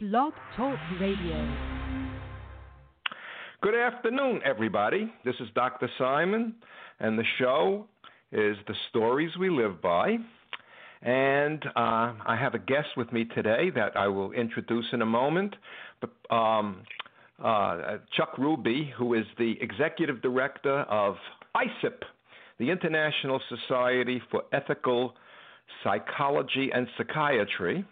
Blog Talk Radio. Good afternoon, everybody. This is Dr. Simon, and the show is The Stories We Live By. And uh, I have a guest with me today that I will introduce in a moment. But, um, uh, Chuck Ruby, who is the executive director of ISEPP, the International Society for Ethical Psychology and Psychiatry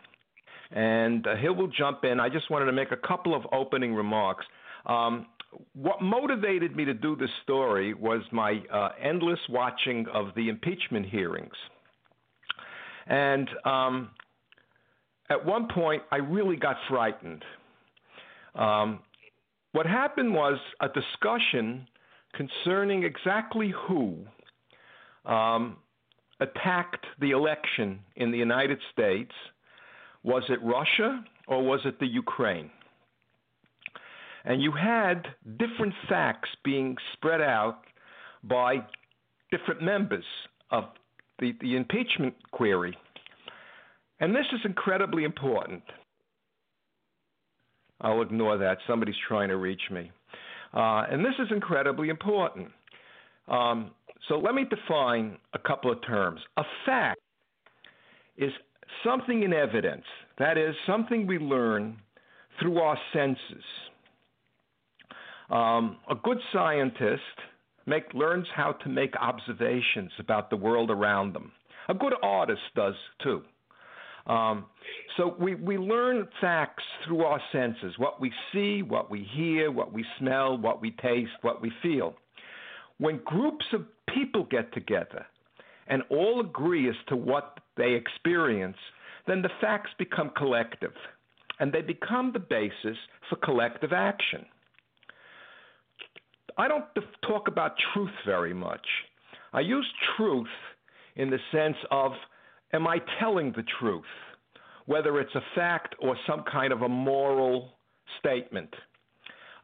and uh, he will jump in. I just wanted to make a couple of opening remarks. Um, what motivated me to do this story was my uh, endless watching of the impeachment hearings. And um, at one point, I really got frightened. Um, what happened was a discussion concerning exactly who um, attacked the election in the United States was it Russia or was it the Ukraine? And you had different facts being spread out by different members of the, the impeachment query. And this is incredibly important. I'll ignore that. Somebody's trying to reach me. Uh, and this is incredibly important. Um, so let me define a couple of terms. A fact is something in evidence, that is, something we learn through our senses. Um, a good scientist make, learns how to make observations about the world around them. A good artist does too. Um, so we, we learn facts through our senses what we see, what we hear, what we smell, what we taste, what we feel. When groups of people get together and all agree as to what they experience, then the facts become collective and they become the basis for collective action. I don't talk about truth very much. I use truth in the sense of am I telling the truth, whether it's a fact or some kind of a moral statement.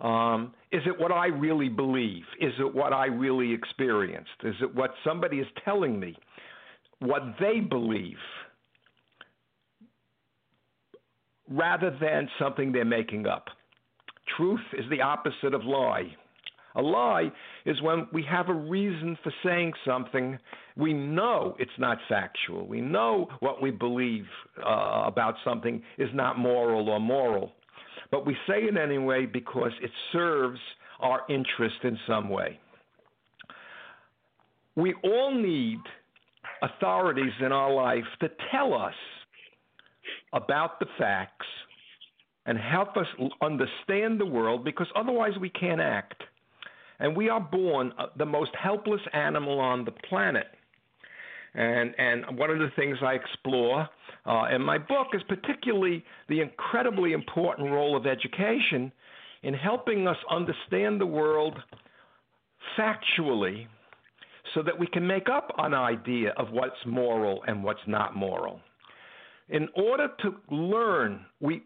Um, is it what I really believe? Is it what I really experienced? Is it what somebody is telling me? What they believe? rather than something they're making up. Truth is the opposite of lie. A lie is when we have a reason for saying something. We know it's not factual. We know what we believe uh, about something is not moral or moral. But we say it anyway because it serves our interest in some way. We all need authorities in our life to tell us about the facts and help us understand the world because otherwise we can't act. And we are born uh, the most helpless animal on the planet. And, and one of the things I explore uh, in my book is particularly the incredibly important role of education in helping us understand the world factually so that we can make up an idea of what's moral and what's not moral in order to learn, we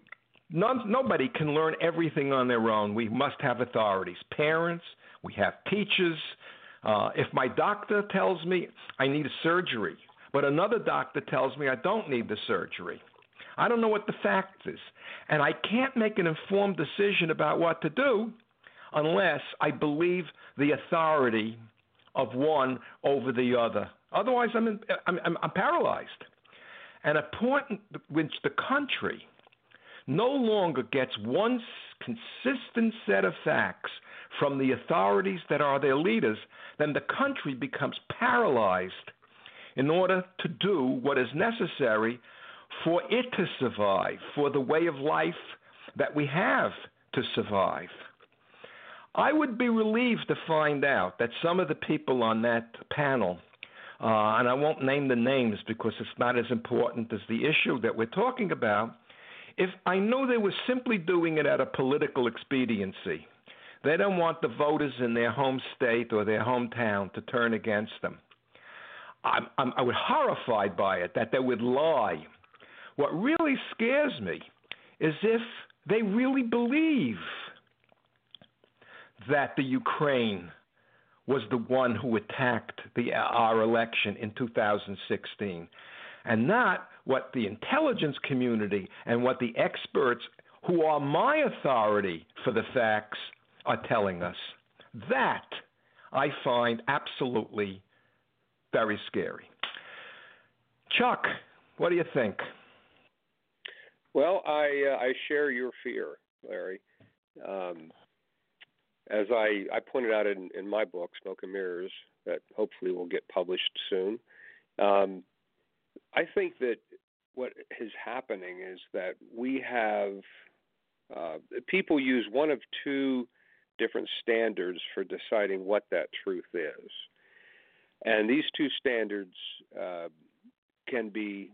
none, nobody can learn everything on their own. We must have authorities, parents. We have teachers. Uh, if my doctor tells me I need a surgery, but another doctor tells me I don't need the surgery, I don't know what the fact is, and I can't make an informed decision about what to do unless I believe the authority of one over the other. Otherwise, I'm, in, I'm, I'm, I'm paralyzed and a point which the country no longer gets one consistent set of facts from the authorities that are their leaders, then the country becomes paralyzed in order to do what is necessary for it to survive, for the way of life that we have to survive. I would be relieved to find out that some of the people on that panel uh, and I won't name the names because it's not as important as the issue that we're talking about. If I know they were simply doing it out of political expediency, they don't want the voters in their home state or their hometown to turn against them. I'm, I'm, I was horrified by it that they would lie. What really scares me is if they really believe that the Ukraine was the one who attacked the, our election in 2016, and not what the intelligence community and what the experts who are my authority for the facts are telling us. That I find absolutely very scary. Chuck, what do you think? Well, I uh, I share your fear, Larry. Um, as I, I pointed out in, in my book, Smoke and Mirrors, that hopefully will get published soon. Um, I think that what is happening is that we have uh, people use one of two different standards for deciding what that truth is. And these two standards uh, can be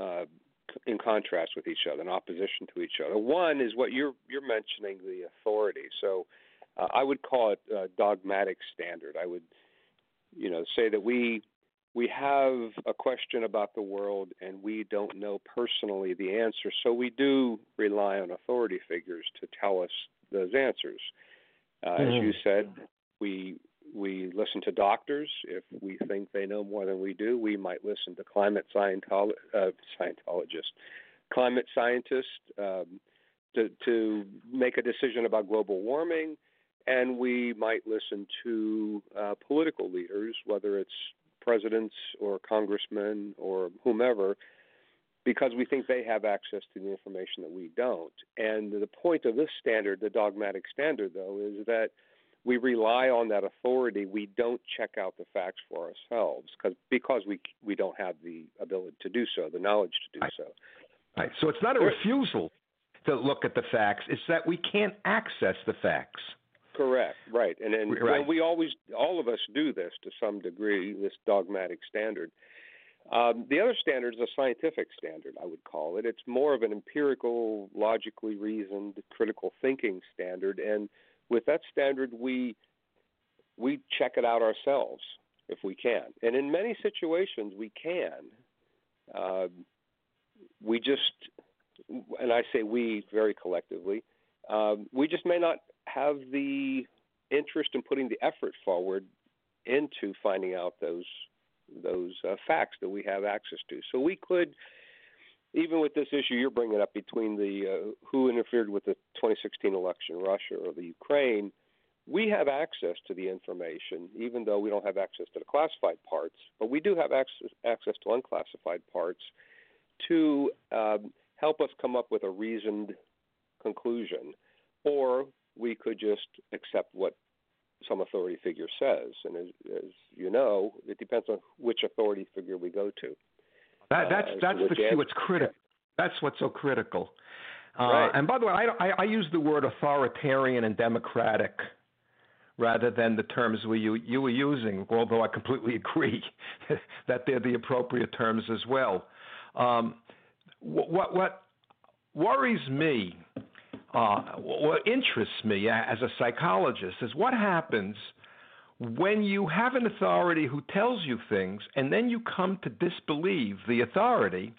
uh, in contrast with each other, in opposition to each other. One is what you're you're mentioning, the authority. So uh, I would call it a dogmatic standard. I would, you know, say that we we have a question about the world and we don't know personally the answer, so we do rely on authority figures to tell us those answers. Uh, mm-hmm. As you mm-hmm. said, we we listen to doctors if we think they know more than we do. We might listen to climate scientolo- uh, scientologists, climate scientists um, to to make a decision about global warming, and we might listen to uh, political leaders, whether it's presidents or congressmen or whomever, because we think they have access to the information that we don't. And the point of this standard, the dogmatic standard, though, is that we rely on that authority. We don't check out the facts for ourselves because because we we don't have the ability to do so, the knowledge to do so. Right. So it's not a refusal to look at the facts; it's that we can't access the facts. Correct. Right. And and right. we always, all of us do this to some degree. This dogmatic standard. Um, the other standard is a scientific standard, I would call it. It's more of an empirical, logically reasoned, critical thinking standard, and with that standard, we we check it out ourselves if we can, and in many situations we can. Uh, we just, and I say we very collectively, um, we just may not have the interest in putting the effort forward into finding out those those uh, facts that we have access to. So we could, even with this issue you're bringing up between the uh, who interfered with the 2016 election, Russia or the Ukraine, we have access to the information, even though we don't have access to the classified parts. But we do have access access to unclassified parts to um, help us come up with a reasoned conclusion, or we could just accept what some authority figure says. And as, as you know, it depends on which authority figure we go to. That, that's uh, that's the key. What's critical. That's what's so critical. Uh, right. And by the way, I, I, I use the word authoritarian and democratic rather than the terms we, you, you were using, although I completely agree that they're the appropriate terms as well. Um, what, what worries me uh, what interests me as a psychologist is what happens when you have an authority who tells you things and then you come to disbelieve the authority.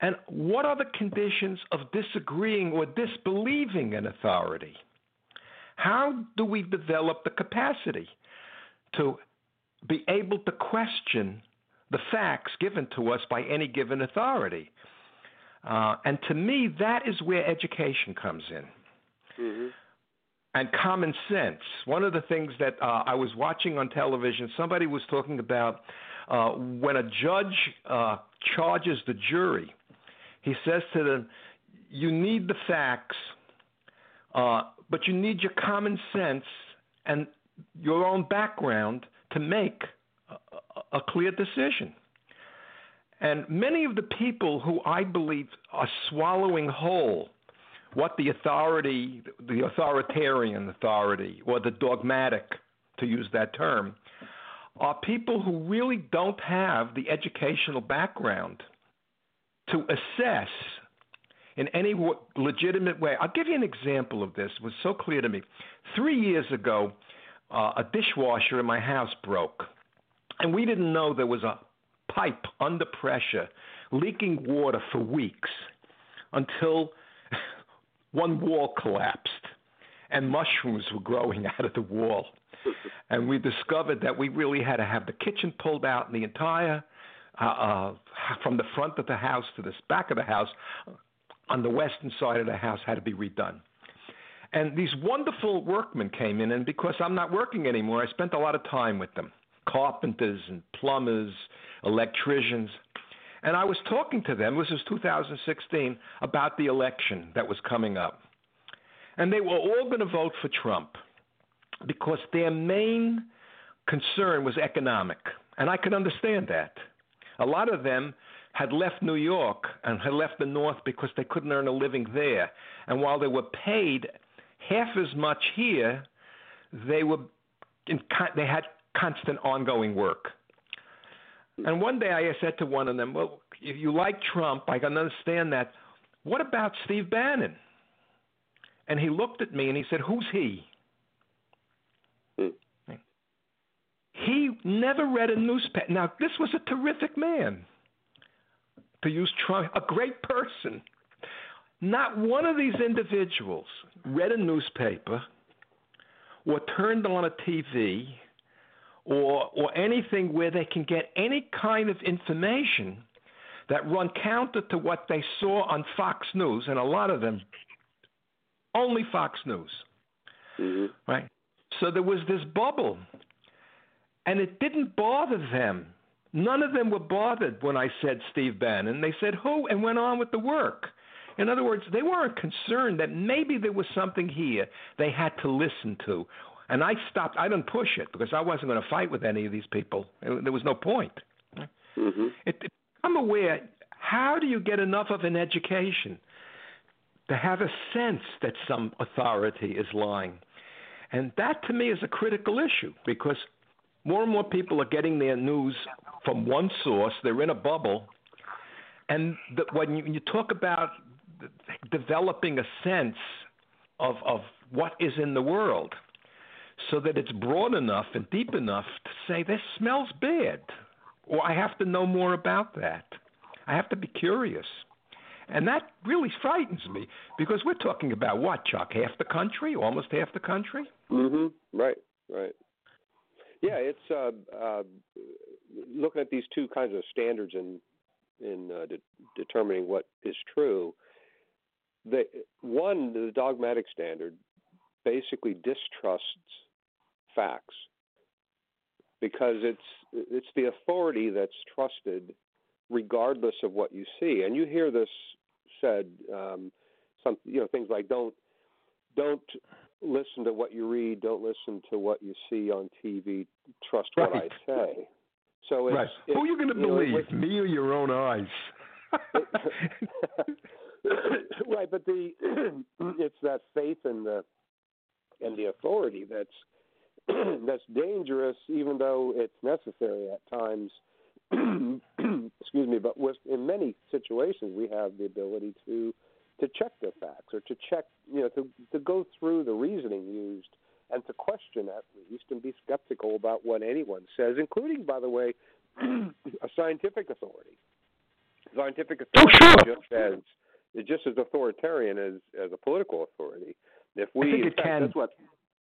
And what are the conditions of disagreeing or disbelieving an authority? How do we develop the capacity to be able to question the facts given to us by any given authority? Uh, and to me, that is where education comes in. Mm-hmm. And common sense. One of the things that uh, I was watching on television, somebody was talking about uh, when a judge uh, charges the jury, he says to them, You need the facts, uh, but you need your common sense and your own background to make a, a clear decision. And many of the people who I believe are swallowing whole what the authority, the authoritarian authority, or the dogmatic, to use that term, are people who really don't have the educational background to assess in any legitimate way. I'll give you an example of this. It was so clear to me. Three years ago, uh, a dishwasher in my house broke, and we didn't know there was a pipe under pressure, leaking water for weeks until one wall collapsed and mushrooms were growing out of the wall. and we discovered that we really had to have the kitchen pulled out and the entire, uh, uh, from the front of the house to the back of the house, on the western side of the house had to be redone. And these wonderful workmen came in, and because I'm not working anymore, I spent a lot of time with them carpenters and plumbers, electricians. And I was talking to them, this was 2016, about the election that was coming up. And they were all going to vote for Trump because their main concern was economic. And I could understand that. A lot of them had left New York and had left the North because they couldn't earn a living there. And while they were paid half as much here, they were in, they had constant ongoing work. And one day I said to one of them, "Well, if you like Trump, I can understand that. What about Steve Bannon?" And he looked at me and he said, "Who's he?" He never read a newspaper. Now, this was a terrific man. To use Trump, a great person. Not one of these individuals read a newspaper or turned on a TV or or anything where they can get any kind of information that run counter to what they saw on Fox News, and a lot of them only Fox News, mm-hmm. right? So there was this bubble, and it didn't bother them. None of them were bothered when I said Steve Bannon. They said who, and went on with the work. In other words, they weren't concerned that maybe there was something here they had to listen to. And I stopped. I didn't push it because I wasn't going to fight with any of these people. There was no point. Mm-hmm. It, I'm aware. How do you get enough of an education to have a sense that some authority is lying? And that to me is a critical issue because more and more people are getting their news from one source. They're in a bubble. And the, when you, you talk about developing a sense of, of what is in the world so that it's broad enough and deep enough to say, this smells bad, or I have to know more about that. I have to be curious. And that really frightens me because we're talking about what, Chuck? Half the country, almost half the country. Mhm. Right. Right. Yeah, it's uh, uh, looking at these two kinds of standards in in uh, de- determining what is true. The one, the dogmatic standard, basically distrusts facts because it's it's the authority that's trusted regardless of what you see. And you hear this said, um, some you know things like don't don't listen to what you read, don't listen to what you see on TV, trust right. what I say. So it's, right. it's, who are you going to believe, know, me or your own eyes? right, but the it's that faith in the and the authority that's that's dangerous, even though it's necessary at times. excuse me, but with in many situations we have the ability to to check the facts or to check, you know, to to go through the reasoning used and to question at least and be skeptical about what anyone says, including, by the way, a scientific authority. Scientific oh, authority oh, sure. just as is just as authoritarian as as a political authority. If we, I think it fact, can. that's what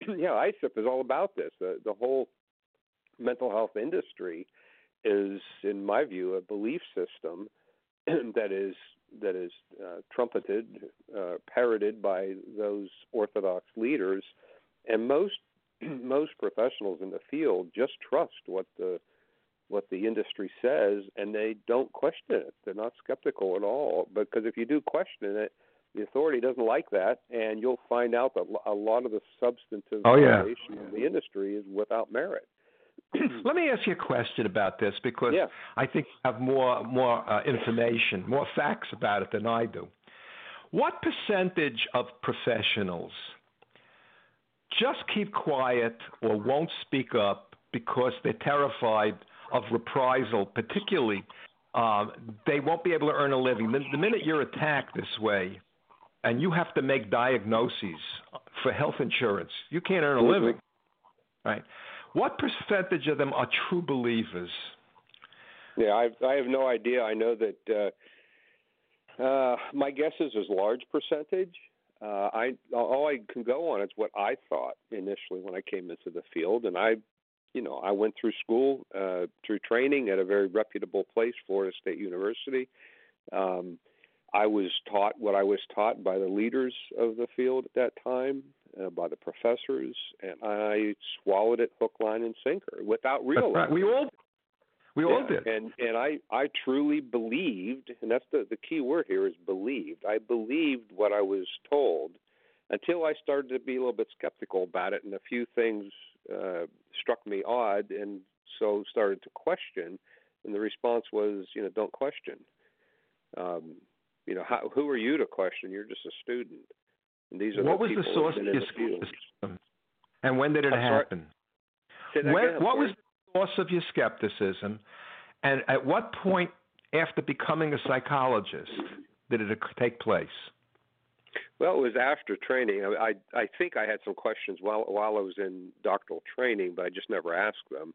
yeah, ISEPP is all about this. The the whole mental health industry is, in my view, a belief system that is that is uh, trumpeted, uh, parroted by those orthodox leaders, and most most professionals in the field just trust what the what the industry says, and they don't question it. They're not skeptical at all. Because if you do question it, the authority doesn't like that, and you'll find out that a lot of the substantive oh, yeah. of the industry is without merit. Let me ask you a question about this because yeah. I think you have more more uh, information, more facts about it than I do. What percentage of professionals just keep quiet or won't speak up because they're terrified of reprisal, particularly um, they won't be able to earn a living. The, the minute you're attacked this way, and you have to make diagnoses for health insurance, you can't earn a living, right? What percentage of them are true believers? Yeah, I, I have no idea. I know that uh, uh, my guess is a large percentage. Uh, I all I can go on is what I thought initially when I came into the field, and I you know, I went through school, uh, through training at a very reputable place, Florida State University. Um, I was taught what I was taught by the leaders of the field at that time, uh, by the professors, and I swallowed it hook, line, and sinker without realizing. Right. We all we yeah, all did. And and I I truly believed, and that's the the key word here is believed. I believed what I was told until I started to be a little bit skeptical about it, and a few things uh, struck me odd, and so started to question. And the response was, you know, don't question. Um, you know, how, who are you to question? You're just a student. And these are what the was the source of your skepticism, and when did it I'm happen? When, again, what was the source of your skepticism, and at what point after becoming a psychologist did it take place? Well, it was after training. I I, I think I had some questions while while I was in doctoral training, but I just never asked them.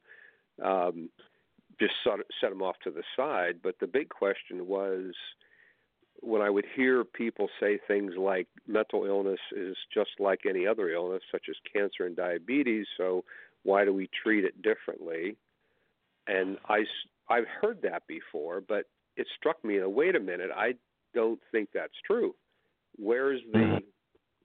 Um, just sort of set them off to the side. But the big question was when I would hear people say things like mental illness is just like any other illness, such as cancer and diabetes. So why do we treat it differently? And I, I've heard that before, but it struck me. Wait a minute, I don't think that's true where's the Mhm.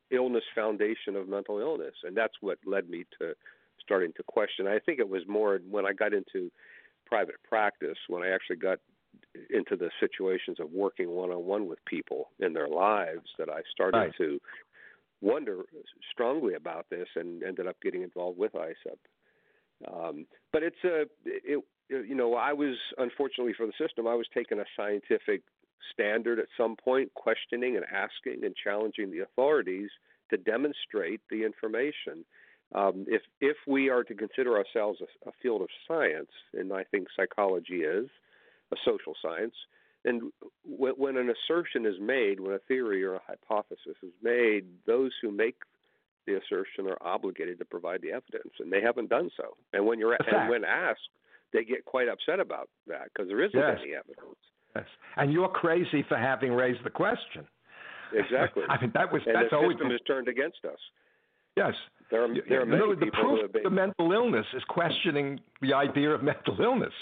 illness foundation of mental illness and that's what led me to starting to question i think it was more when i got into private practice when i actually got into the situations of working one on one with people in their lives that i started Right. to wonder strongly about this and ended up getting involved with ISEPP. Um, but it's a it, you know I was unfortunately for the system I was taking a scientific standard at some point, questioning and asking and challenging the authorities to demonstrate the information. Um, if if we are to consider ourselves a, a field of science, and I think psychology is a social science, and when, when an assertion is made, when a theory or a hypothesis is made, those who make the assertion are obligated to provide the evidence, and they haven't done so. And when you're and when asked, they get quite upset about that because there isn't Yes. any evidence. Yes. And you're crazy for having raised the question. Exactly. I mean, that was and that's the always system is turned against us. yes. There are there are many the people proof who have of been the mental illness is questioning the idea of mental illness.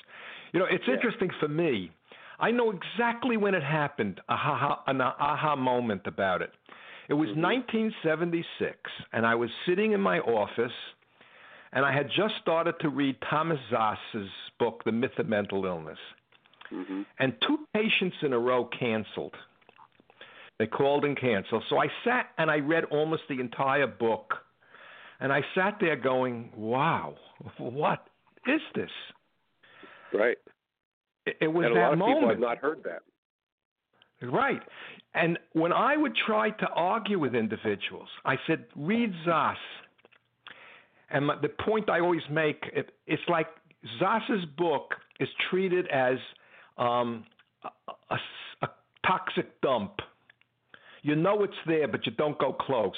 You know, it's Yeah. interesting for me. I know exactly when it happened, a ha- an aha moment about it. It was Mhm. 1976, and I was sitting in my office, and I had just started to read Thomas Szasz's book, The Myth of Mental Illness. hmm and two patients in a row canceled. They called and canceled. So I sat and I read almost the entire book. And I sat there going, wow, what is this? Right. It, it was and a that lot of people have not heard that. Right. And when I would try to argue with individuals, I said, read Szasz. And my, the point I always make, it, it's like Szasz's book is treated as um, a, a, a toxic dump. You know it's there, but you don't go close.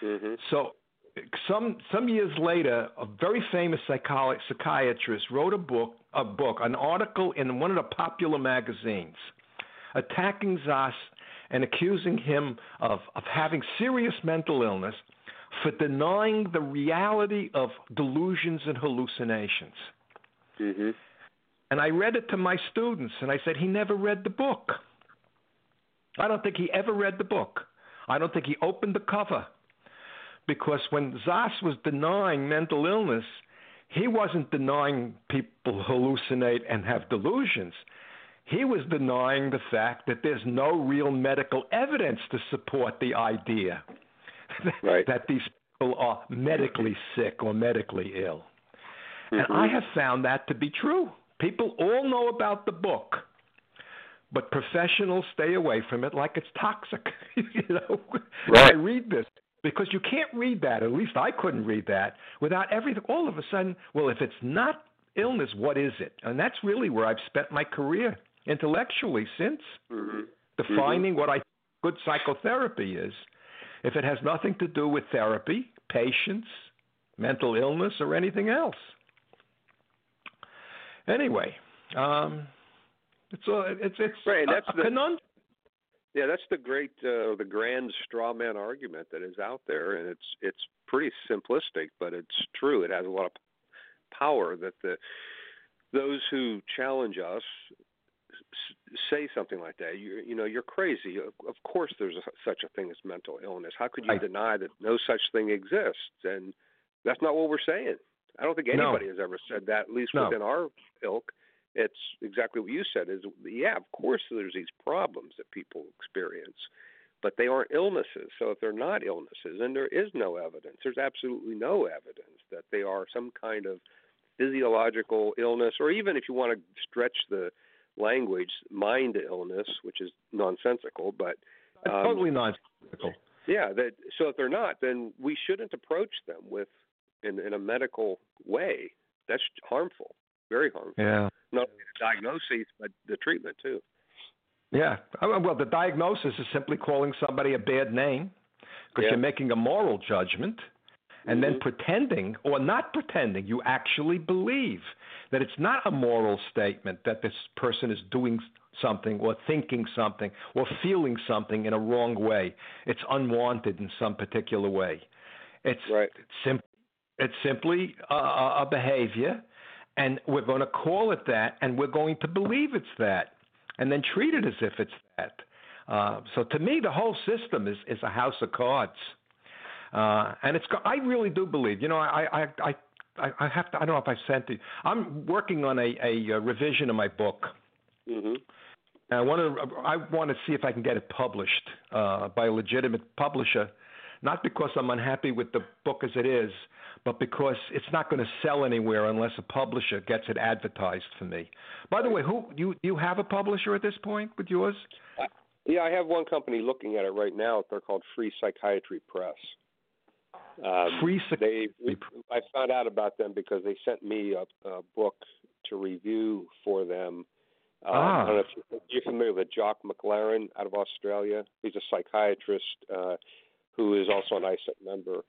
hmm So some some years later, a very famous psychiatrist wrote a book, a book, an article in one of the popular magazines, attacking Szasz and accusing him of, of having serious mental illness for denying the reality of delusions and hallucinations. hmm And I read it to my students, and I said, he never read the book. I don't think he ever read the book. I don't think he opened the cover. Because when Szasz was denying mental illness, he wasn't denying people hallucinate and have delusions. He was denying the fact that there's no real medical evidence to support the idea Right. that these people are medically sick or medically ill. And Mhm. I have found that to be true. People all know about the book, but professionals stay away from it like it's toxic. you know, Right. I read this because you can't read that. At least I couldn't read that without everything. All of a sudden, well, if it's not illness, what is it? And that's really where I've spent my career intellectually since hmm defining what I think good psychotherapy is. If it has nothing to do with therapy, patients, mental illness, or anything else. Anyway, um, it's a it's it's Right, a, that's a the- conundrum. Yeah, that's the great, uh, the grand straw man argument that is out there, and it's it's pretty simplistic, but it's true. It has a lot of power that the those who challenge us say something like that. You you know you're crazy. Of course, there's a, such a thing as mental illness. How could you right. deny that no such thing exists? And that's not what we're saying. I don't think anybody no. has ever said that. At least no. within our ilk, it's exactly what you said. Is yeah, of course there's these problems that people experience, but they aren't illnesses. So if they're not illnesses, and there is no evidence, there's absolutely no evidence that they are some kind of physiological illness, or even if you want to stretch the language, mind illness, which is nonsensical, but um, totally nonsensical. Yeah, that so if they're not, then we shouldn't approach them with in in a medical way. That's harmful, very harmful. Yeah. Not only the diagnosis, but the treatment too. Yeah. Well, the diagnosis is simply calling somebody a bad name because yeah. you're making a moral judgment and mm-hmm. then pretending or not pretending you actually believe that it's not a moral statement that this person is doing something or thinking something or feeling something in a wrong way. It's unwanted in some particular way. It's right. sim- it's simply a, a behavior, and we're going to call it that, and we're going to believe it's that, and then treat it as if it's that. Uh, so to me, the whole system is, is a house of cards. Uh, and it's I really do believe. You know, I I I I have to. I don't know if I sent it. I'm working on a a, revision of my book. Mm-hmm. I want to I want to see if I can get it published uh, by a legitimate publisher, not because I'm unhappy with the book as it is, but because it's not going to sell anywhere unless a publisher gets it advertised for me. By the way, who you you have a publisher at this point with yours? Yeah, I have one company looking at it right now. They're called Free Psychiatry Press. Um, Free they, I found out about them because they sent me a, a book to review for them. Um, ah. I don't know if you're familiar with Jock McLaren out of Australia. He's a psychiatrist uh, who is also an ISEPP member.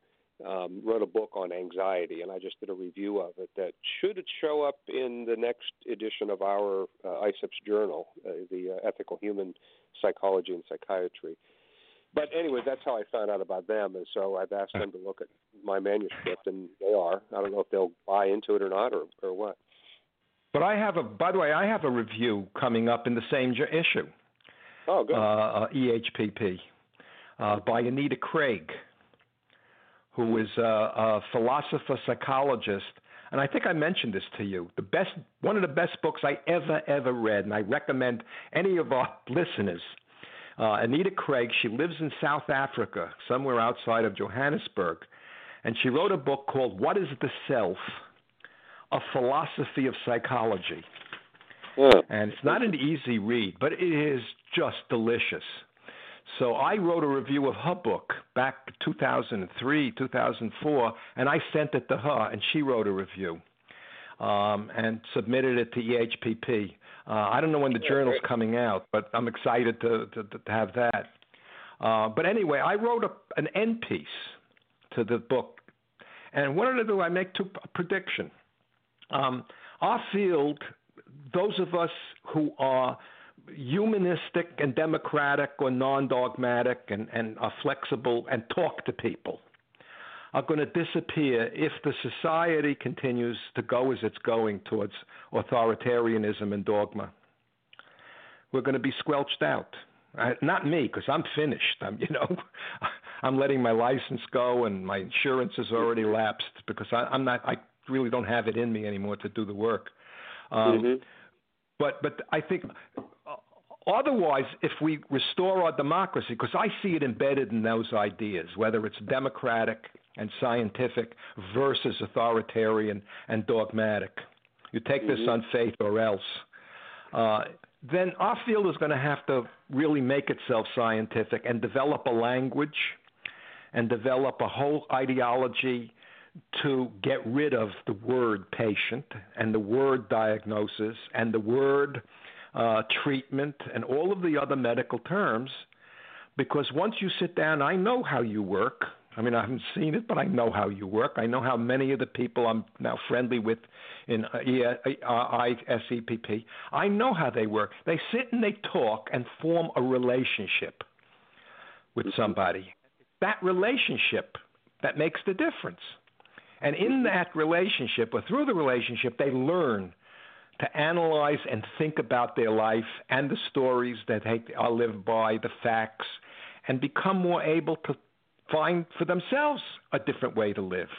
Um, wrote a book on anxiety, and I just did a review of it. That should show up in the next edition of our uh, ISEP's journal, uh, the uh, Ethical Human Psychology and Psychiatry but anyway, that's how I found out about them, and so I've asked them to look at my manuscript, and they are. I don't know if they'll buy into it or not, or or what. But I have a. By the way, I have a review coming up in the same issue. Oh, good. Uh, EHPP uh, by Anita Craig, who is a, a philosopher psychologist, and I think I mentioned this to you. The best, one of the best books I ever ever read, and I recommend any of our listeners uh, Anita Craig, she lives in South Africa, somewhere outside of Johannesburg, and she wrote a book called What is the Self? A Philosophy of Psychology. Yeah. And it's not an easy read, but it is just delicious. So I wrote a review of her book back 2003, 2004, and I sent it to her, and she wrote a review um, and submitted it to EHPP. Uh, I don't know when the journal's coming out, but I'm excited to, to, to have that. Uh, but anyway, I wrote a, an end piece to the book, and what did I do? I make two a prediction. Um, our field, those of us who are humanistic and democratic or non-dogmatic and, and are flexible and talk to people are going to disappear if the society continues to go as it's going towards authoritarianism and dogma. We're going to be squelched out. Uh, not me, because I'm finished. I'm, you know, I'm letting my license go, and my insurance has already lapsed because I, I'm not. I really don't have it in me anymore to do the work. Um, mm-hmm. But but I think otherwise, if we restore our democracy, because I see it embedded in those ideas, whether it's democratic and scientific versus authoritarian and dogmatic. You take mm-hmm. this on faith or else. Uh, then our field is going to have to really make itself scientific and develop a language and develop a whole ideology to get rid of the word patient and the word diagnosis and the word uh, treatment and all of the other medical terms. Because once you sit down, I know how you work. I mean, I haven't seen it, but I know how you work. I know how many of the people I'm now friendly with in uh, ISEPP. I know how they work. They sit and they talk and form a relationship with mm-hmm. somebody. That relationship that makes the difference. And in mm-hmm. that relationship or through the relationship, they learn to analyze and think about their life and the stories that they are lived by, the facts, and become more able to find for themselves a different way to live.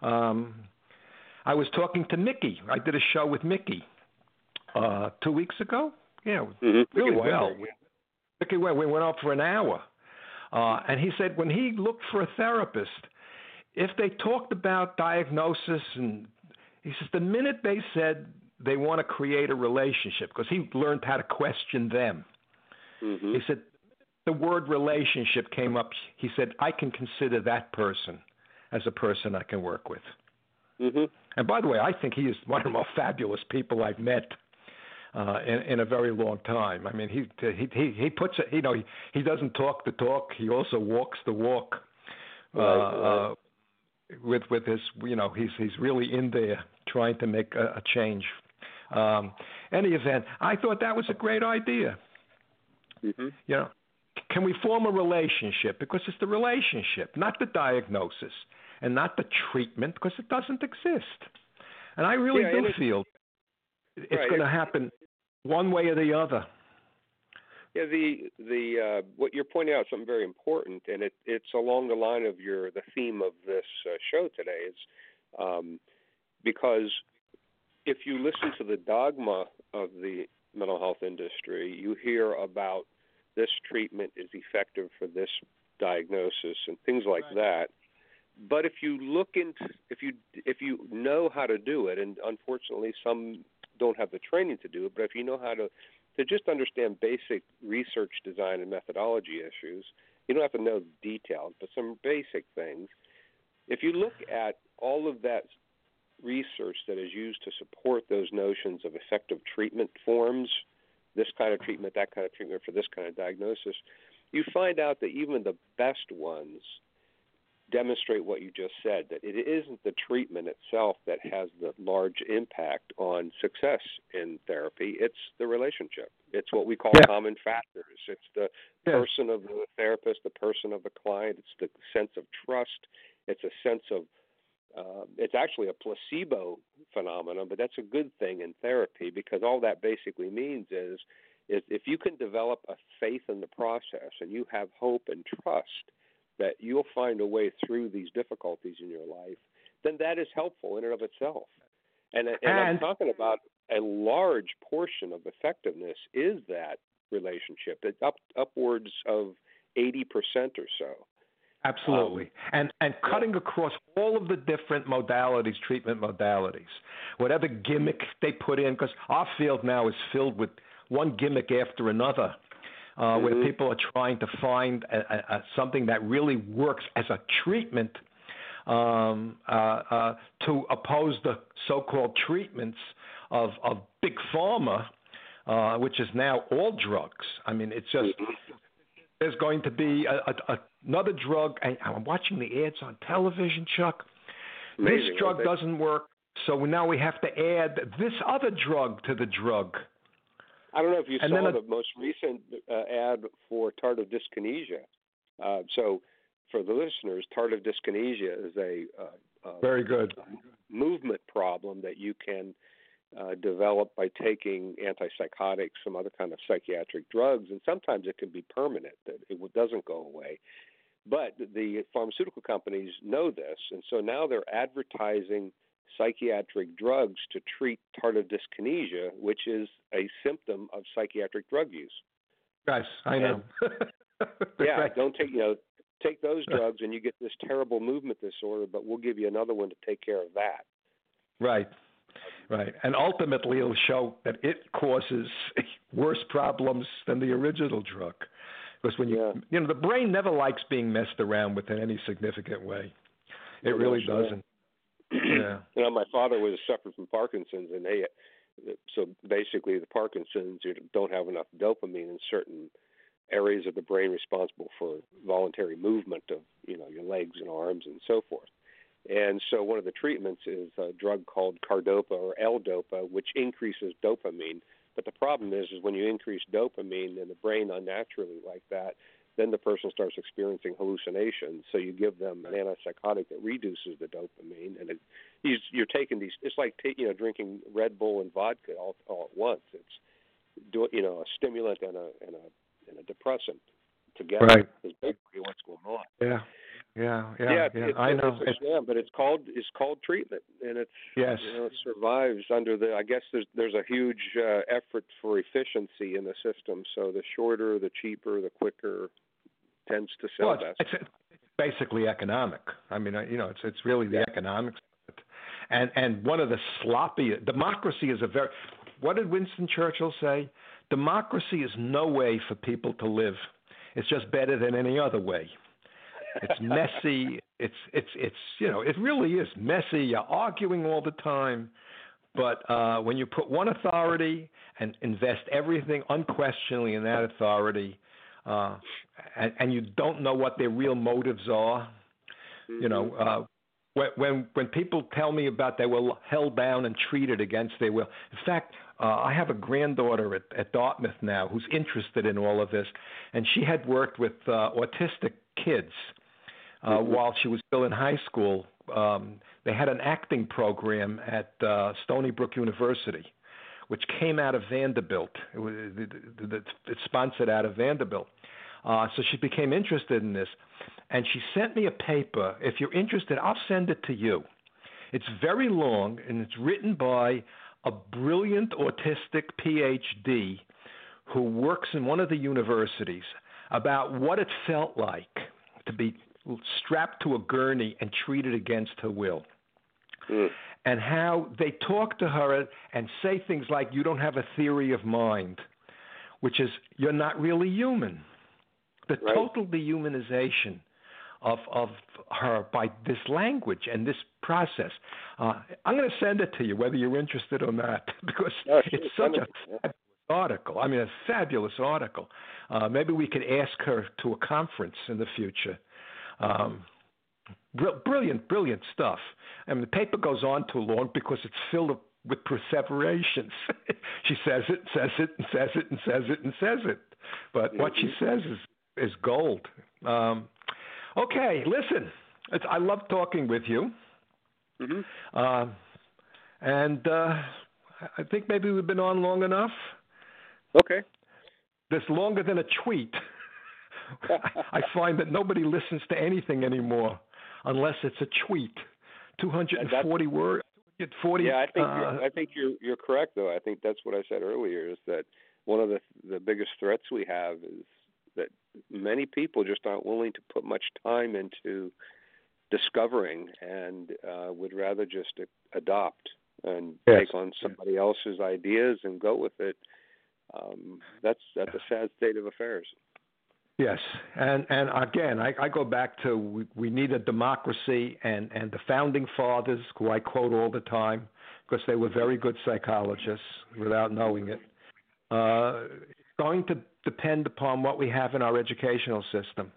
Um, I was talking to Mickey. I did a show with Mickey uh, two weeks ago. Yeah, mm-hmm. really Mickey well. yeah. Mickey, we went out for an hour, uh, and he said when he looked for a therapist, if they talked about diagnosis and he says the minute they said they want to create a relationship because he learned how to question them. Mm-hmm. He said the word relationship came up. He said I can consider that person as a person I can work with. Mm-hmm. And by the way, I think he is one of the most fabulous people I've met uh, in, in a very long time. I mean, he he he, he puts it. You know, he, he doesn't talk the talk. He also walks the walk. Right, uh, right. Uh, with with his, you know, he's he's really in there trying to make a, a change. Um, any event, I thought that was a great idea. Mm-hmm. You know, can we form a relationship? Because it's the relationship, not the diagnosis, and not the treatment, because it doesn't exist. And I really Yeah, do it- feel it's Right. going to happen one way or the other. Yeah, the the uh, what you're pointing out is something very important, and it it's along the line of your the theme of this uh, show today. Is um, because if you listen to the dogma of the mental health industry, you hear about this treatment is effective for this diagnosis and things like that. But if you look into if you if you know how to do it, and unfortunately some don't have the training to do it, but if you know how to to just understand basic research design and methodology issues, you don't have to know the details, but some basic things. If you look at all of that research that is used to support those notions of effective treatment forms, this kind of treatment, that kind of treatment for this kind of diagnosis, you find out that even the best ones demonstrate what you just said that it isn't the treatment itself that has the large impact on success in therapy. It's the relationship. It's what we call Yeah. common factors. It's the Yeah. person of the therapist the person of the client. It's the sense of trust. It's a sense of uh, it's actually a placebo phenomenon but that's a good thing in therapy because all that basically means is is if you can develop a faith in the process and you have hope and trust that you'll find a way through these difficulties in your life, then that is helpful in and of itself. And, and, I'm talking about a large portion of effectiveness is that relationship. It's up upwards of eighty percent or so. Absolutely. and and cutting across all of the different modalities, treatment modalities, whatever gimmick they put in, because our field now is filled with one gimmick after another, uh, where Mhm. people are trying to find a, a, a, something that really works as a treatment um, uh, uh, to oppose the so-called treatments of, of big pharma, uh, which is now all drugs. I mean, it's just there's going to be a, a, another drug, and I'm watching the ads on television, Chuck. Amazing, this drug doesn't work, so now we have to add this other drug to the drug. I don't know if you And saw a- the most recent uh, ad for tardive dyskinesia. Uh, so, for the listeners, tardive dyskinesia is a uh, uh, Very good. movement problem that you can uh, develop by taking antipsychotics, some other kind of psychiatric drugs, and sometimes it can be permanent; that it doesn't go away. But the pharmaceutical companies know this, and so now they're advertising psychiatric drugs to treat tardive dyskinesia, which is a symptom of psychiatric drug use. Yes, I know. Yeah, Right. don't take you know take those drugs and you get this terrible movement disorder, but we'll give you another one to take care of that. Right. Right. And ultimately, it'll show that it causes worse problems than the original drug. Because when you, Yeah. you know, the brain never likes being messed around with in any significant way. It No, really sure. doesn't. Yeah. you know, my father was suffered from Parkinson's, and they so basically the Parkinson's you don't have enough dopamine in certain areas of the brain responsible for voluntary movement of you know your legs and arms and so forth. And so one of the treatments is a drug called carbidopa or L-dopa, which increases dopamine. But the problem is, is when you increase dopamine in the brain unnaturally like that, then the person starts experiencing hallucinations. So you give them an antipsychotic that reduces the dopamine, and it, you, you're taking these. It's like you know drinking Red Bull and vodka all, all at once. It's do you know a stimulant and a and a and a depressant together Right. is basically what's going on. Yeah. Yeah, yeah, yeah, yeah. it's, I it's, know. It's sham, but it's called it's called treatment, and it's Yes. you know it survives under the. I guess there's there's a huge uh, effort for efficiency in the system. So the shorter, the cheaper, the quicker tends to sell well, best. it's, it's basically economic. I mean, you know, it's it's really the Yeah. economics of it. And and one of the sloppy democracy is a very. What did Winston Churchill say? Democracy is no way for people to live. It's just better than any other way. It's messy. It's it's it's you know it really is messy. You're arguing all the time, but uh, when you put one authority and invest everything unquestioningly in that authority, uh, and, and you don't know what their real motives are, you know. Mm-hmm. Uh, when when when people tell me about they were held down and treated against their will. In fact, uh, I have a granddaughter at, at Dartmouth now who's interested in all of this, and she had worked with uh, autistic kids uh, while she was still in high school. Um, they had an acting program at uh, Stony Brook University, which came out of Vanderbilt. It was the, the, it's sponsored out of Vanderbilt. Uh, so she became interested in this, and she sent me a paper. If you're interested, I'll send it to you. It's very long, and it's written by a brilliant autistic PhD who works in one of the universities about what it felt like to be strapped to a gurney and treated against her will Mm. and how they talk to her and say things like, You don't have a theory of mind, which is, You're not really human. The Right. total dehumanization of, of her by this language and this process. Uh, I'm going to send it to you, whether you're interested or not, because sure, it's such a fabulous article. I mean, a fabulous article. Uh, maybe we could ask her to a conference in the future. Um, br- brilliant, brilliant stuff. I mean, the paper goes on too long because it's filled with perseverations. she says it, says it, and says it, and says it, and says it. But what she says is is gold. Um, okay, listen, it's, I love talking with you, hmm uh, and uh, I think maybe we've been on long enough. Okay. This longer than a tweet. I find that nobody listens to anything anymore unless it's a tweet. 240 words. 40. Yeah, I think uh, you're, I think you're you're correct though. I think that's what I said earlier is that one of the the biggest threats we have is that many people just aren't willing to put much time into discovering and uh, would rather just a- adopt and Yes. take on somebody else's ideas and go with it. Um, that's that's a sad state of affairs. Yes, and and again, I, I go back to we, we need a democracy, and and the founding fathers, who I quote all the time, because they were very good psychologists without knowing it. Uh, going to depend upon what we have in our educational system,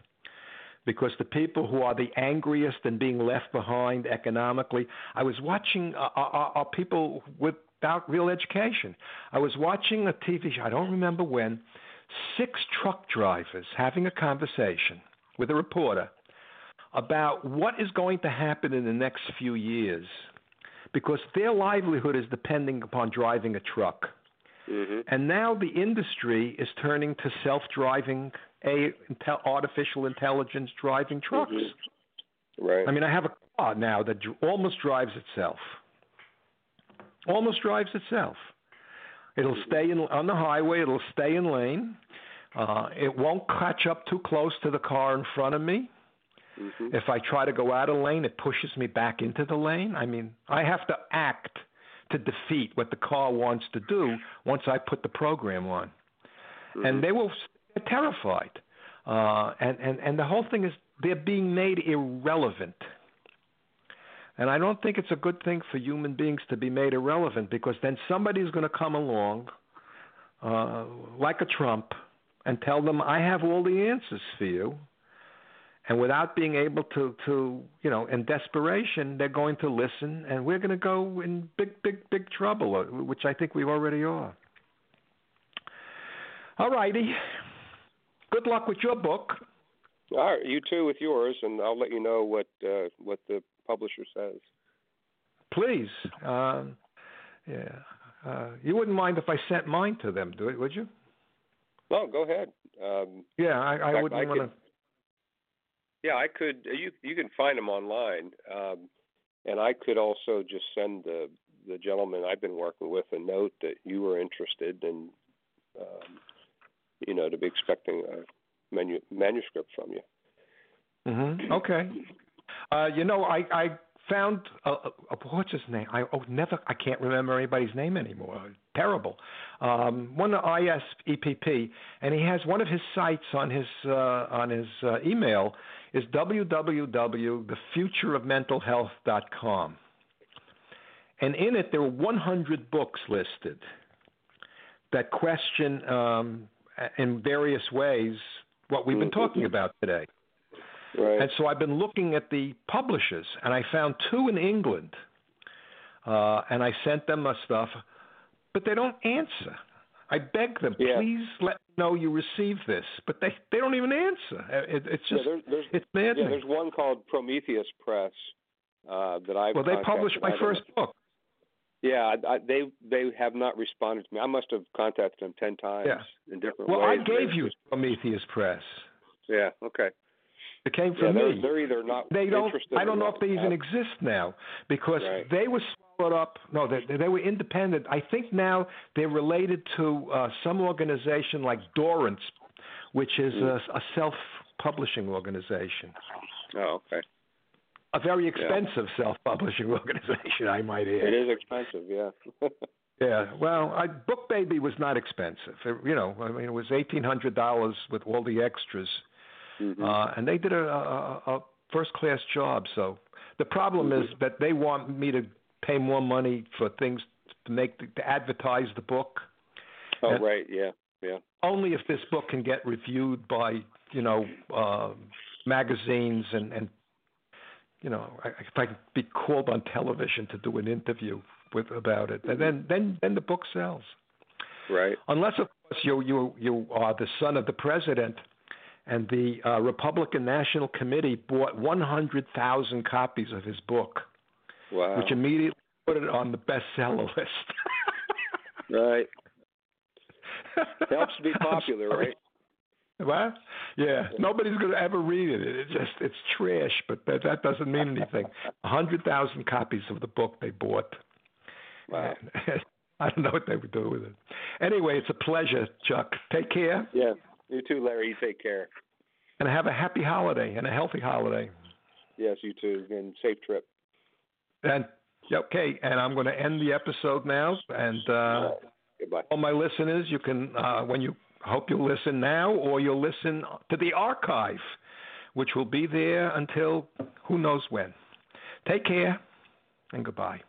because the people who are the angriest and being left behind economically. I was watching uh, are, are people without real education. I was watching a TV show. I don't remember when six truck drivers having a conversation with a reporter about what is going to happen in the next few years because their livelihood is depending upon driving a truck. hmm And now the industry is turning to self driving, a artificial intelligence driving trucks. Mhm. Right. I mean, I have a car now that almost drives itself. Almost drives itself. It'll stay in on the highway. It'll stay in lane. Uh, it won't catch up too close to the car in front of me. hmm If I try to go out of lane, it pushes me back into the lane. I mean, I have to act to defeat what the car wants to do once I put the program on and they will they're terrified. Uh, and, and, and the whole thing is they're being made irrelevant. And I don't think it's a good thing for human beings to be made irrelevant because then somebody's going to come along, uh, like a Trump, and tell them, I have all the answers for you. And without being able to, to, you know, in desperation, they're going to listen, and we're going to go in big, big, big trouble, uh, which I think we already are. All righty. good luck with your book. All right, you too with yours, and I'll let you know what uh, what the publisher says. Please, um, yeah, uh, you wouldn't mind if I sent mine to them, do it, would you? No, go ahead. Um, yeah, I, I fact, wouldn't want to. Yeah, I could. You you can find them online, um, and I could also just send the the gentleman I've been working with a note that you were interested in, um, you know, to be expecting a menu, manuscript from you. Mm-hmm. Okay. Uh, you know, I I found uh, uh, what's his name? I oh never I can't remember anybody's name anymore. Terrible. Um, one ISEPP, and he has one of his sites on his uh, on his uh, email is www.thefutureofmentalhealth.com, and in it there are 100 books listed that question um, in various ways what we've been talking Mm-hmm. about today. Right. And so I've been looking at the publishers, and I found two in England, uh, and I sent them my stuff, but they don't answer. I beg them, Yeah. please let me know you received this, but they they don't even answer. It, it's yeah, just there's there's it's yeah, there's one called Prometheus Press uh, that I've well, they published my first book. Yeah, I, I, they they have not responded to me. I must have contacted them ten times Yeah. in different ways. Well, I gave you Prometheus Press. Yeah. Okay. It came Yeah, from they're, me. they're either not they don't. interested. I don't know if they even exist now because Right. they were swallowed up. No, they, they were independent. I think now they're related to uh, some organization like Dorrance, which is a, a self-publishing organization, Oh, okay. a very expensive self-publishing organization, I might add. It is expensive. Yeah. Yeah, well, I, Book Baby was not expensive. It, you know, I mean, it was eighteen hundred dollars with all the extras, Mhm. uh, and they did a, a, a first-class job. So the problem is that they want me to pay more money for things to make the, to advertise the book. oh, and- right. Yeah. Yeah. Only if this book can get reviewed by you know uh, magazines and and you know I- if I can be called on television to do an interview with about it, and then then then the book sells. Right. Unless, of course, you you you are the son of the president, and the uh, Republican National Committee bought 100,000 copies of his book, Wow. which immediately put it on the bestseller list. Right. Helps to be popular, right? What? Yeah, nobody's going to ever read it. It's just it's trash, but that that doesn't mean anything. A hundred thousand copies of the book they bought. Wow. I don't know what they would do with it. Anyway, it's a pleasure, Chuck. Take care Yeah. You too, Larry. You take care. and have a happy holiday and a healthy holiday. Yes, you too. And safe trip. And okay, and I'm going to end the episode now. And uh, All right. Goodbye. all my listeners, you can uh, when you hope you'll listen now, or you'll listen to the archive, which will be there until who knows when. Take care and goodbye.